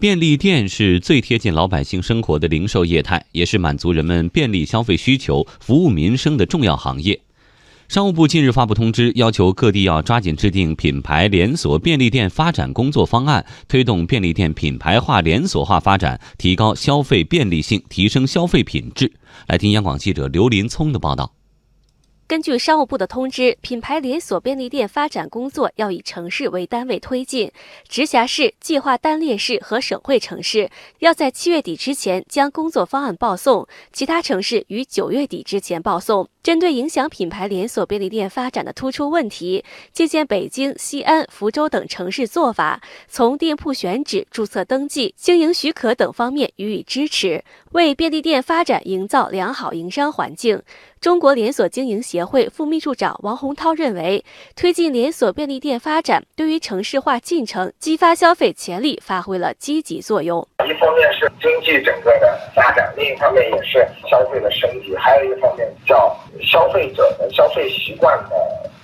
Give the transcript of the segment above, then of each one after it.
便利店是最贴近老百姓生活的零售业态，也是满足人们便利消费需求、服务民生的重要行业。商务部近日发布通知，要求各地要抓紧制定品牌连锁便利店发展工作方案，推动便利店品牌化、连锁化发展，提高消费便利性，提升消费品质。来听央广记者刘林聪的报道。根据商务部的通知，品牌连锁便利店发展工作要以城市为单位推进，直辖市、计划单列市和省会城市要在七月底之前将工作方案报送，其他城市于九月底之前报送。针对影响品牌连锁便利店发展的突出问题，借鉴北京、西安、福州等城市做法，从店铺选址、注册登记、经营许可等方面予以支持，为便利店发展营造良好营商环境。中国连锁经营协会副秘书长王洪涛认为，推进连锁便利店发展，对于城市化进程、激发消费潜力发挥了积极作用。一方面是经济整个的发展，另一方面也是消费的升级，还有一方面叫消费者的消费习惯的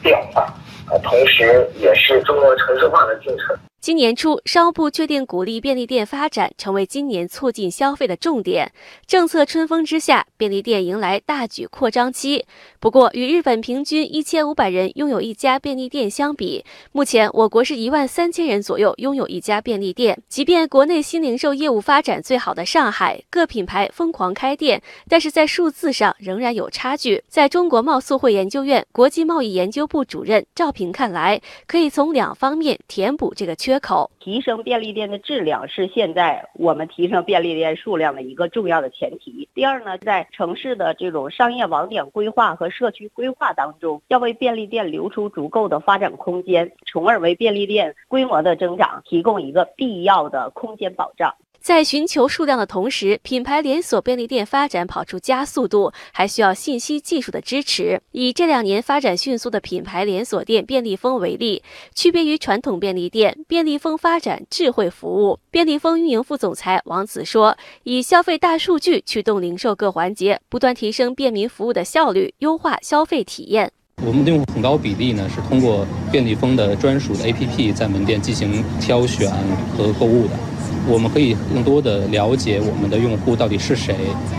变化，呃，同时也是中国城市化的进程。今年初，商务部确定鼓励便利店发展成为今年促进消费的重点政策。春风之下，便利店迎来大举扩张期。不过，与日本平均一千五百人拥有一家便利店相比，目前我国是一万三千人左右拥有一家便利店。即便国内新零售业务发展最好的上海，各品牌疯狂开店，但是在数字上仍然有差距。在中国贸促会研究院国际贸易研究部主任赵平看来，可以从两方面填补这个缺。口提升便利店的质量是现在我们提升便利店数量的一个重要的前提。第二呢，在城市的这种商业网点规划和社区规划当中，要为便利店留出足够的发展空间，从而为便利店规模的增长提供一个必要的空间保障。在寻求数量的同时，品牌连锁便利店发展跑出加速度，还需要信息技术的支持。以这两年发展迅速的品牌连锁店便利蜂为例，区别于传统便利店，便利蜂发展智慧服务。便利蜂运营副总裁王子说：“以消费大数据驱动零售各环节，不断提升便民服务的效率，优化消费体验。我们的用户很高比例呢是通过便利蜂的专属的 APP 在门店进行挑选和购物的。”我们可以更多的了解我们的用户到底是谁，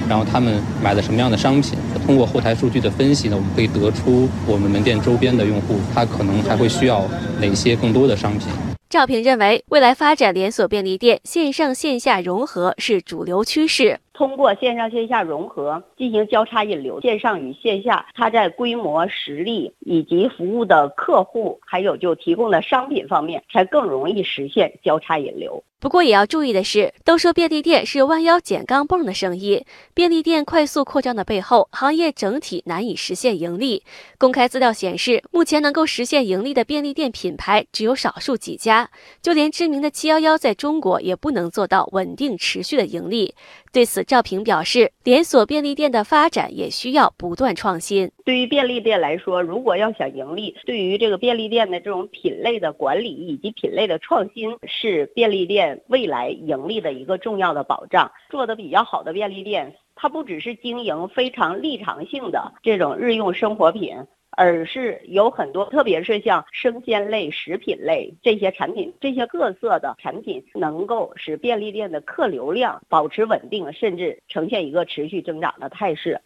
然后他们买了什么样的商品。通过后台数据的分析呢，我们可以得出我们门店周边的用户他可能还会需要哪些更多的商品。赵平认为，未来发展连锁便利店，线上线下融合是主流趋势。通过线上线下融合进行交叉引流，线上与线下，它在规模、实力以及服务的客户，还有就提供的商品方面，才更容易实现交叉引流。不过也要注意的是，都说便利店是弯腰捡钢镚的生意，便利店快速扩张的背后，行业整体难以实现盈利。公开资料显示，目前能够实现盈利的便利店品牌只有少数几家，就连知名的七幺幺在中国也不能做到稳定持续的盈利。对此，赵平表示，连锁便利店的发展也需要不断创新。对于便利店来说，如果要想盈利，对于这个便利店的这种品类的管理以及品类的创新，是便利店未来盈利的一个重要的保障。做的比较好的便利店，它不只是经营非常立场性的这种日用生活品。而是有很多，特别是像生鲜类、食品类这些产品，这些各色的产品，能够使便利店的客流量保持稳定，甚至呈现一个持续增长的态势。